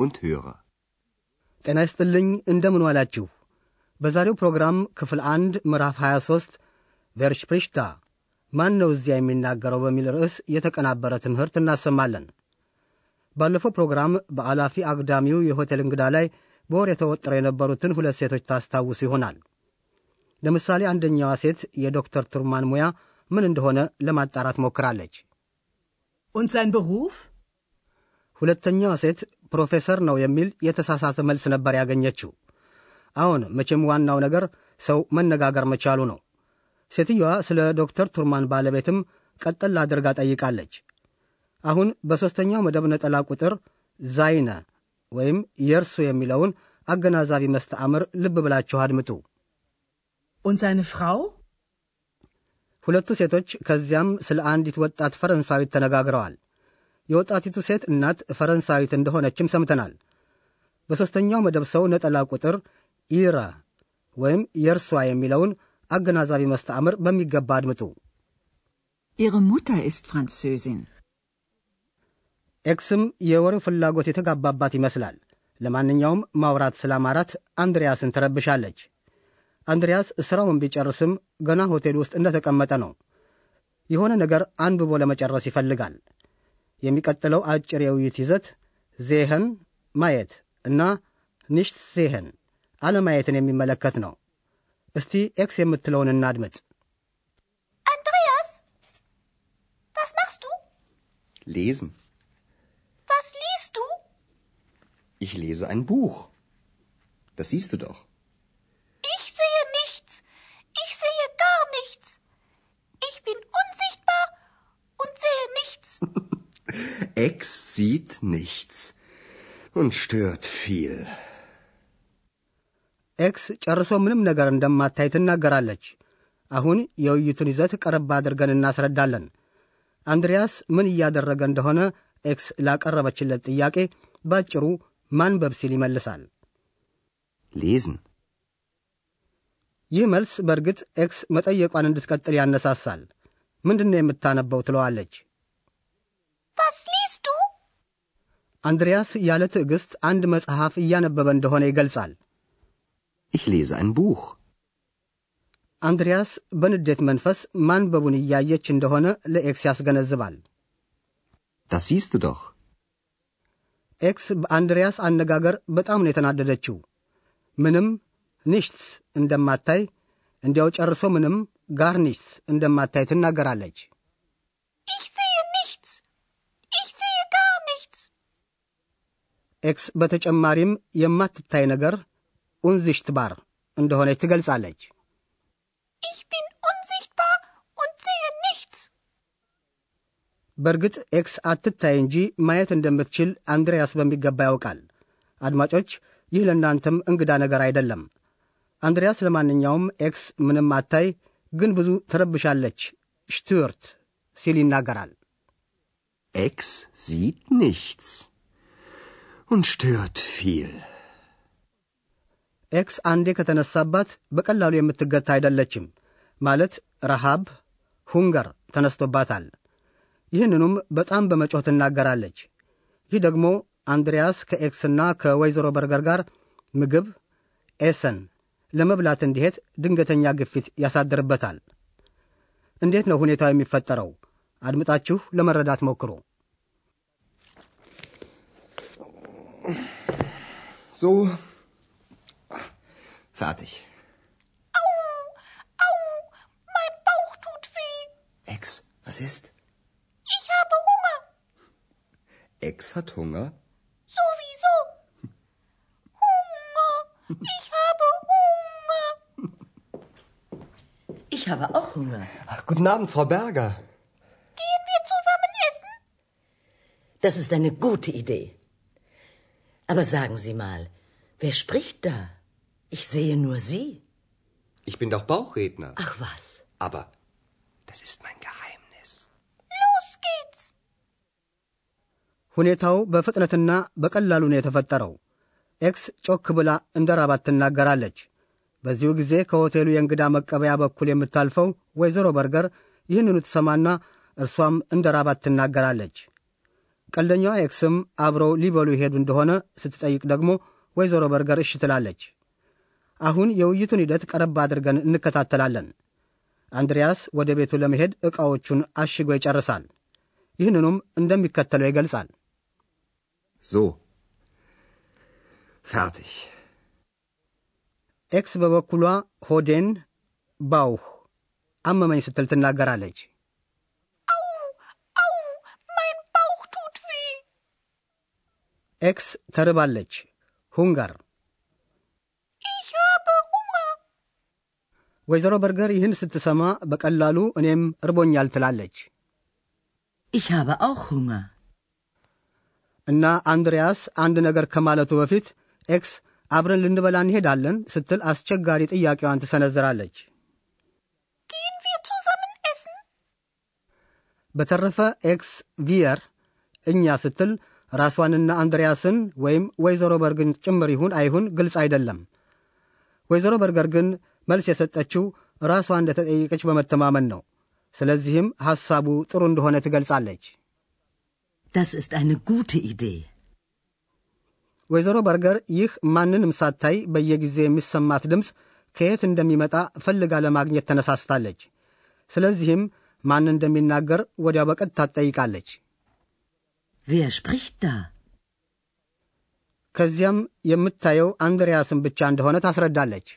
und Hörer. ጤና ይስጥልኝ እንደምን ዋላችሁ። በዛሬው ፕሮግራም ክፍል አንድ ምዕራፍ 23 ቬር ስፕሪሽታ ማን ነው እዚያ የሚናገረው በሚል ርዕስ የተቀናበረ ትምህርት እናሰማለን። ባለፈው ፕሮግራም በአላፊ አግዳሚው የሆቴል እንግዳ ላይ በወር የተወጠረው የነበሩትን ሁለት ሴቶች ታስታውሱ ይሆናል። ለምሳሌ አንደኛዋ ሴት የዶክተር ቱርማን ሙያ ምን እንደሆነ ለማጣራት ሞክራለች። Und sein Beruf? ሁለተኛዋ ሴት ፕሮፌሰር ነው የሚል የተሳሳተ መልስ ነበር ያገኘችው። አሁን መቼም ዋናው ነገር ሰው መነጋገር መቻሉ ነው። ሴትየዋ ስለ ዶክተር ቱርማን ባለቤትም ቀጠል አድርጋ ጠይቃለች። አሁን በሦስተኛው መደብ ነጠላ ቁጥር ዛይነ ወይም የእርሱ የሚለውን አገናዛቢ መስተአምር ልብ ብላችሁ አድምጡ። seine Frau? ሁለቱ ሴቶች ከዚያም ስለ አንዲት ወጣት ፈረንሳዊት ተነጋግረዋል። የወጣቲቱ ሴት እናት ፈረንሳዊት እንደሆነችም ሰምተናል። በሦስተኛው መደብ ሰው ነጠላ ቁጥር ኢረ ወይም የእርሷ የሚለውን አገናዛቢ መስተአምር በሚገባ አድምጡ። Ihre Mutter ist Französin. ኤክስም የወሬው ፍላጎት የተጋባባት ይመስላል። ለማንኛውም ማውራት ስላማራት አንድሪያስን ትረብሻለች። አንድሪያስ ሥራውን ቢጨርስም ገና ሆቴል ውስጥ እንደተቀመጠ ነው። የሆነ ነገር አንብቦ ለመጨረስ ይፈልጋል። የሚቀጥለው አጭር የውይይት ይዘት sehen ማየት እና nicht sehen አለማየትን የሚመለከት ነው። እስቲ ኤክስ የምትለውን እናድምጥ። Andreas, was machst du? Lesen. Was liest du? Ich lese ein Buch. Das siehst du doch. Ich sehe nichts. Ich sehe gar nichts. Ich bin unsichtbar und sehe nichts. Ex sieht nichts und stört viel. ኤክስ ጨርሶ ምንም ነገር እንደማታይ ትናገራለች። አሁን የውይይቱን ይዘት ቀረብ አድርገን እናስረዳለን። አንድሪያስ ምን እያደረገ እንደሆነ ኤክስ ላቀረበችለት ጥያቄ ባጭሩ ማንበብ ሲል ይመልሳል። Lesen. ይህ መልስ በእርግጥ ኤክስ መጠየቋን እንድትቀጥል ያነሳሳል። ምንድን ነው የምታነበው ትለዋለች። Was liest du? አንድሪያስ ያለ ትዕግሥት አንድ መጽሐፍ እያነበበ እንደሆነ ይገልጻል። Ich lese ein Buch. አንድሪያስ በንዴት መንፈስ ማንበቡን እያየች እንደሆነ ለኤክስ ያስገነዝባል። Das siehst du doch. ኤክስ በአንድሪያስ አነጋገር በጣም ነው የተናደደችው። ምንም nichts እንደማታይ እንዲያው ጨርሶ ምንም gar nichts እንደማታይ ትናገራለች። Ich sehe nichts. Ich sehe gar nichts. ኤክስ በተጨማሪም የማትታይ ነገር unsichtbar እንደሆነች ትገልጻለች። Ich bin unsichtbar und sehe nichts. በእርግጥ ኤክስ አትታይ እንጂ ማየት እንደምትችል አንድሪያስ በሚገባ ያውቃል። አድማጮች፣ ይህ ለእናንተም እንግዳ ነገር አይደለም። አንድሪያስ ለማንኛውም ኤክስ ምንም አታይ፣ ግን ብዙ ትረብሻለች stört ሲል ይናገራል። Ex sieht nichts und stört viel. ኤክስ አንዴ ከተነሳባት በቀላሉ የምትገታ አይደለችም። ማለት ረሃብ፣ Hunger ተነስቶባታል። ይህንኑም በጣም በመጮህ ትናገራለች። ይህ ደግሞ አንድሪያስ ከኤክስና ከወይዘሮ በርገር ጋር ምግብ essen ለመብላት እንዲሄድ ድንገተኛ ግፊት ያሳድርበታል። እንዴት ነው ሁኔታው የሚፈጠረው? አድምጣችሁ ለመረዳት ሞክሩ። So. Fertig. Au, au, mein Bauch tut weh. Ex, was ist? Ich habe Hunger. Ex hat Hunger? Sowieso. Hunger. Ich habe Hunger. Ich habe auch Hunger. Ach, guten Abend, Frau Berger. Gehen wir zusammen essen? Das ist eine gute Idee. Aber sagen Sie mal, wer spricht da? Ich sehe nur Sie. Ich bin doch Bauchredner. Ach was. Aber das ist mein Geheimnis. Los geht's! ሁኔታው በፍጥነትና በቀላሉ ነው የተፈጠረው። ኤክስ ጮክ ብላ እንደ ራባት ትናገራለች። በዚሁ ጊዜ ከሆቴሉ የእንግዳ መቀበያ በኩል የምታልፈው ወይዘሮ በርገር ይህንኑ ትሰማና እርሷም እንደ ራባት ትናገራለች። ቀልደኛዋ ኤክስም አብረው ሊበሉ ይሄዱ እንደሆነ ስትጠይቅ ደግሞ ወይዘሮ በርገር እሽ ትላለች። አሁን የውይይቱን ሂደት ቀረብ አድርገን እንከታተላለን። አንድሪያስ ወደ ቤቱ ለመሄድ ዕቃዎቹን አሽጎ ይጨርሳል። ይህንኑም እንደሚከተለው ይገልጻል። So. Fertig. ኤክስ በበኩሏ ሆዴን Bauch አመመኝ ስትል ትናገራለች። ኤክስ ተርባለች። Hunger Ich habe Hunger. ወይዘሮ በርገር ይህን ስትሰማ በቀላሉ እኔም እርቦኛል ትላለች Ich habe auch Hunger. እና አንድሪያስ አንድ ነገር ከማለቱ በፊት ኤክስ አብረን ልንበላ እንሄዳለን ስትል አስቸጋሪ ጥያቄዋን ትሰነዝራለች። Gehen wir zusammen essen? በተረፈ ኤክስ wir እኛ ስትል ራሷንና አንድሪያስን ወይም ወይዘሮ በርገርን ጭምር ይሁን አይሁን ግልጽ አይደለም። ወይዘሮ በርገር ግን መልስ የሰጠችው ራሷ እንደተጠየቀች በመተማመን ነው። ስለዚህም ሐሳቡ ጥሩ እንደሆነ ትገልጻለች። Das ist eine gute Idee. ወይዘሮ በርገር ይህ ማንንም ሳታይ በየጊዜ የሚሰማት ድምፅ ከየት እንደሚመጣ ፈልጋ ለማግኘት ተነሳስታለች። ስለዚህም ማን እንደሚናገር ወዲያው በቀጥታ ትጠይቃለች። Wer spricht da? ከዚያም የምታየው አንድሪያስን ብቻ እንደሆነ ታስረዳለች።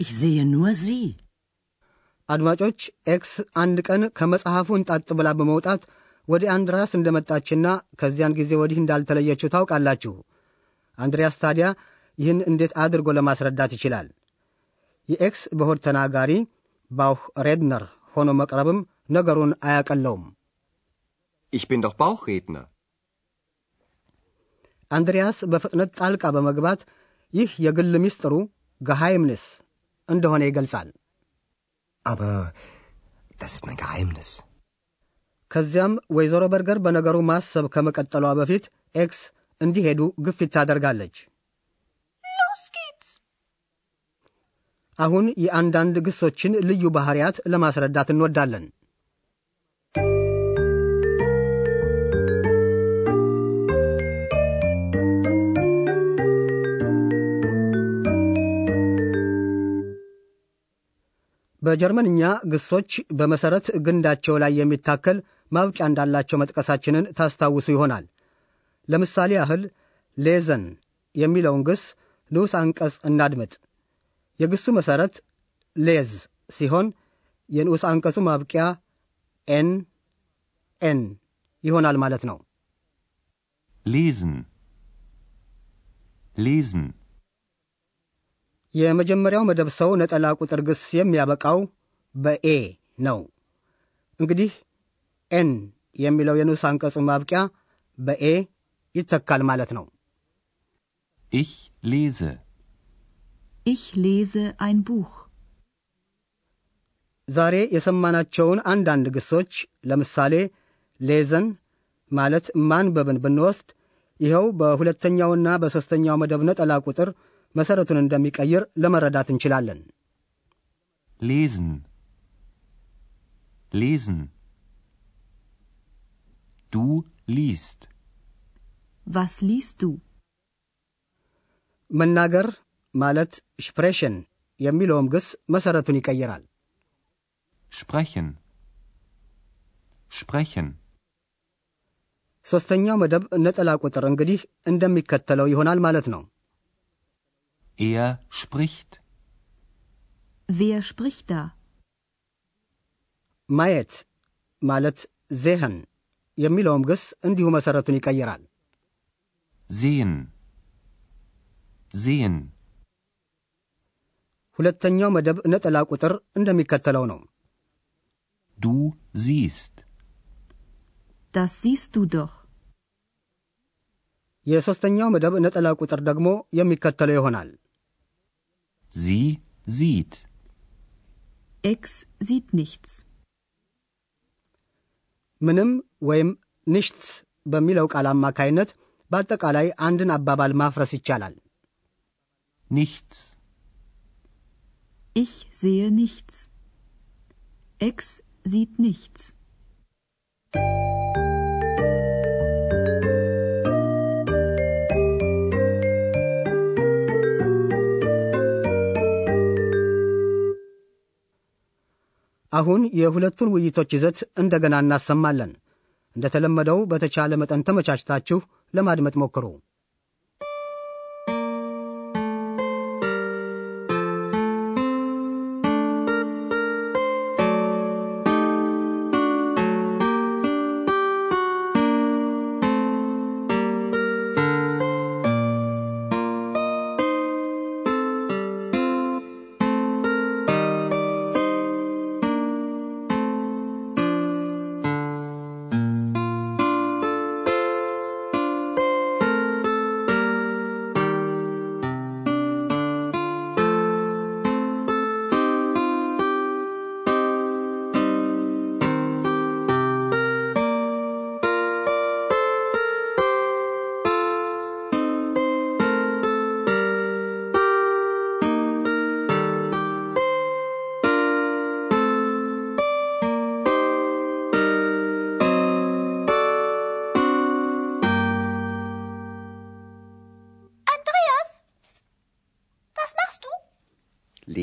Ich sehe nur Sie. አድማጮች ኤክስ አንድ ቀን ከመጽሐፉ እንጣጥ ብላ በመውጣት ወደ አንድሪያስ እንደመጣችና ከዚያን ጊዜ ወዲህ እንዳልተለየችው ታውቃላችሁ። አንድሪያስ ታዲያ ይህን እንዴት አድርጎ ለማስረዳት ይችላል? የኤክስ በሆድ ተናጋሪ Bauchredner ሆኖ መቅረብም ነገሩን አያቀለውም። Ich bin doch Bauchredner. አንድሪያስ በፍጥነት ጣልቃ በመግባት ይህ የግል ምስጢሩ Geheimnis እንደሆነ ይገልጻል። Aber das ist mein Geheimnis. ከዚያም ወይዘሮ በርገር በነገሩ ማሰብ ከመቀጠሏ በፊት ኤክስ እንዲሄዱ ግፊት ታደርጋለች። Los geht's! አሁን የአንዳንድ ግሶችን ልዩ ባህሪያት ለማስረዳት እንወዳለን። በጀርመንኛ ግሶች በመሰረት ግንዳቸው ላይ የሚታከል ማብቂያ እንዳላቸው መጥቀሳችንን ታስታውሱ ይሆናል። ለምሳሌ ያህል lesen የሚለውን ግስ ንዑስ አንቀጽ እናድምጥ። የግሱ መሠረት les ሲሆን የንዑስ አንቀጹ ማብቂያ en en ይሆናል ማለት ነው። Lesen. Lesen. የመጀመሪያው መደብ ሰው ነጠላ ቁጥር ግስ የሚያበቃው በ e ነው። እንግዲህ en የሚለው የንዑስ አንቀጹ ማብቂያ በ e ይተካል ማለት ነው። Ich lese. Ich lese ein Buch. ዛሬ የሰማናቸውን አንዳንድ ግሶች ለምሳሌ lesen ማለት ማንበብን ብንወስድ ይኸው በሁለተኛውና በሦስተኛው መደብ ነጠላ ቁጥር መሠረቱን እንደሚቀይር ለመረዳት እንችላለን።. Lesen. Du liest. Was liest du? መናገር ማለት ሽፕሬሽን የሚለውም ግስ መሠረቱን ይቀይራል። Sprechen. Sprechen. ሦስተኛው መደብ ነጠላ ቁጥር እንግዲህ እንደሚከተለው ይሆናል ማለት ነው። Er spricht. Wer spricht da? ማየት ማለት ዜህን የሚለውም ግስ እንዲሁ መሠረቱን ይቀይራል። Sehen. Sehen. ሁለተኛው መደብ ነጠላ ቁጥር እንደሚከተለው ነው። Du siehst. Das siehst du doch. የሦስተኛው መደብ ነጠላ ቁጥር ደግሞ የሚከተለው ይሆናል። Sie sieht. Ex sieht nichts. ምንም ወይም ንሽትስ በሚለው ቃል አማካይነት በአጠቃላይ አንድን አባባል ማፍረስ ይቻላል። Nichts. Ich sehe nichts. Ex sieht nichts. አሁን የሁለቱን ውይይቶች ይዘት እንደገና እናሰማለን። እንደተለመደው በተቻለ መጠን ተመቻችታችሁ ለማድመጥ ሞክሩ።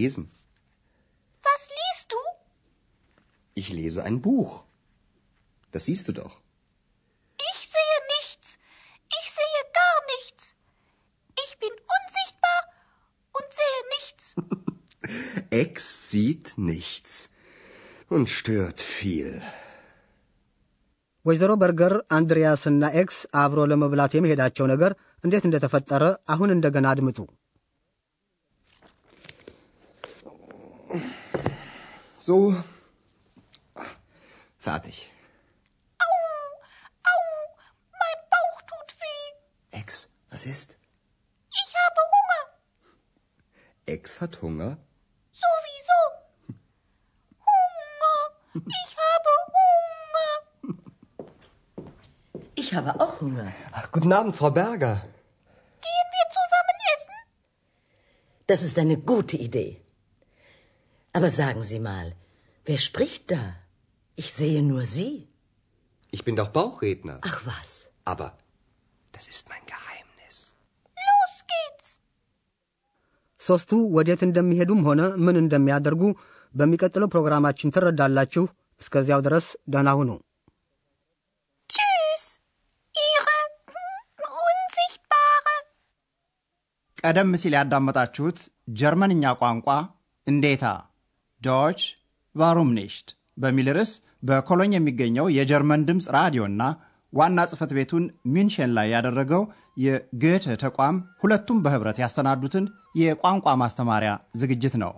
Lesen. Was liest du? Ich lese ein Buch. Das siehst du doch. Ich sehe nichts. Ich sehe gar nichts. Ich bin unsichtbar und sehe nichts. Ex sieht nichts und stört viel. ወይዘሮ በርገር አንድሪያስና ኤክስ አብሮ ለመብላት የመሄዳቸው ነገር እንዴት እንደተፈጠረ አሁን እንደገና አድምጡ። So. Fertig. Au, au, mein Bauch tut weh. Ex, was ist? Ich habe Hunger. Ex hat Hunger? Sowieso. Hunger. Ich habe Hunger. Ich habe auch Hunger. Ach, guten Abend, Frau Berger. Gehen wir zusammen essen? Das ist eine gute Idee. Aber sagen Sie mal, wer spricht da? Ich sehe nur Sie. Ich bin doch Bauchredner. Ach was. Aber das ist mein Geheimnis. Los geht's. ሦስቱ ወዴት እንደሚሄዱም ሆነ ምን እንደሚያደርጉ በሚቀጥለው ፕሮግራማችን ትረዳላችሁ። እስከዚያው ድረስ ደህና ሁኑ። Tschüss. Ihre Unsichtbare. ቀደም ሲል ያዳመጣችሁት ጀርመንኛ ቋንቋ እንዴታ Deutsch warum nicht በሚል ርዕስ በኮሎኝ የሚገኘው የጀርመን ድምፅ ራዲዮና ዋና ጽሕፈት ቤቱን ሚንሽን ላይ ያደረገው የ Goethe ተቋም ሁለቱም በኅብረት ያሰናዱትን የቋንቋ ማስተማሪያ ዝግጅት ነው።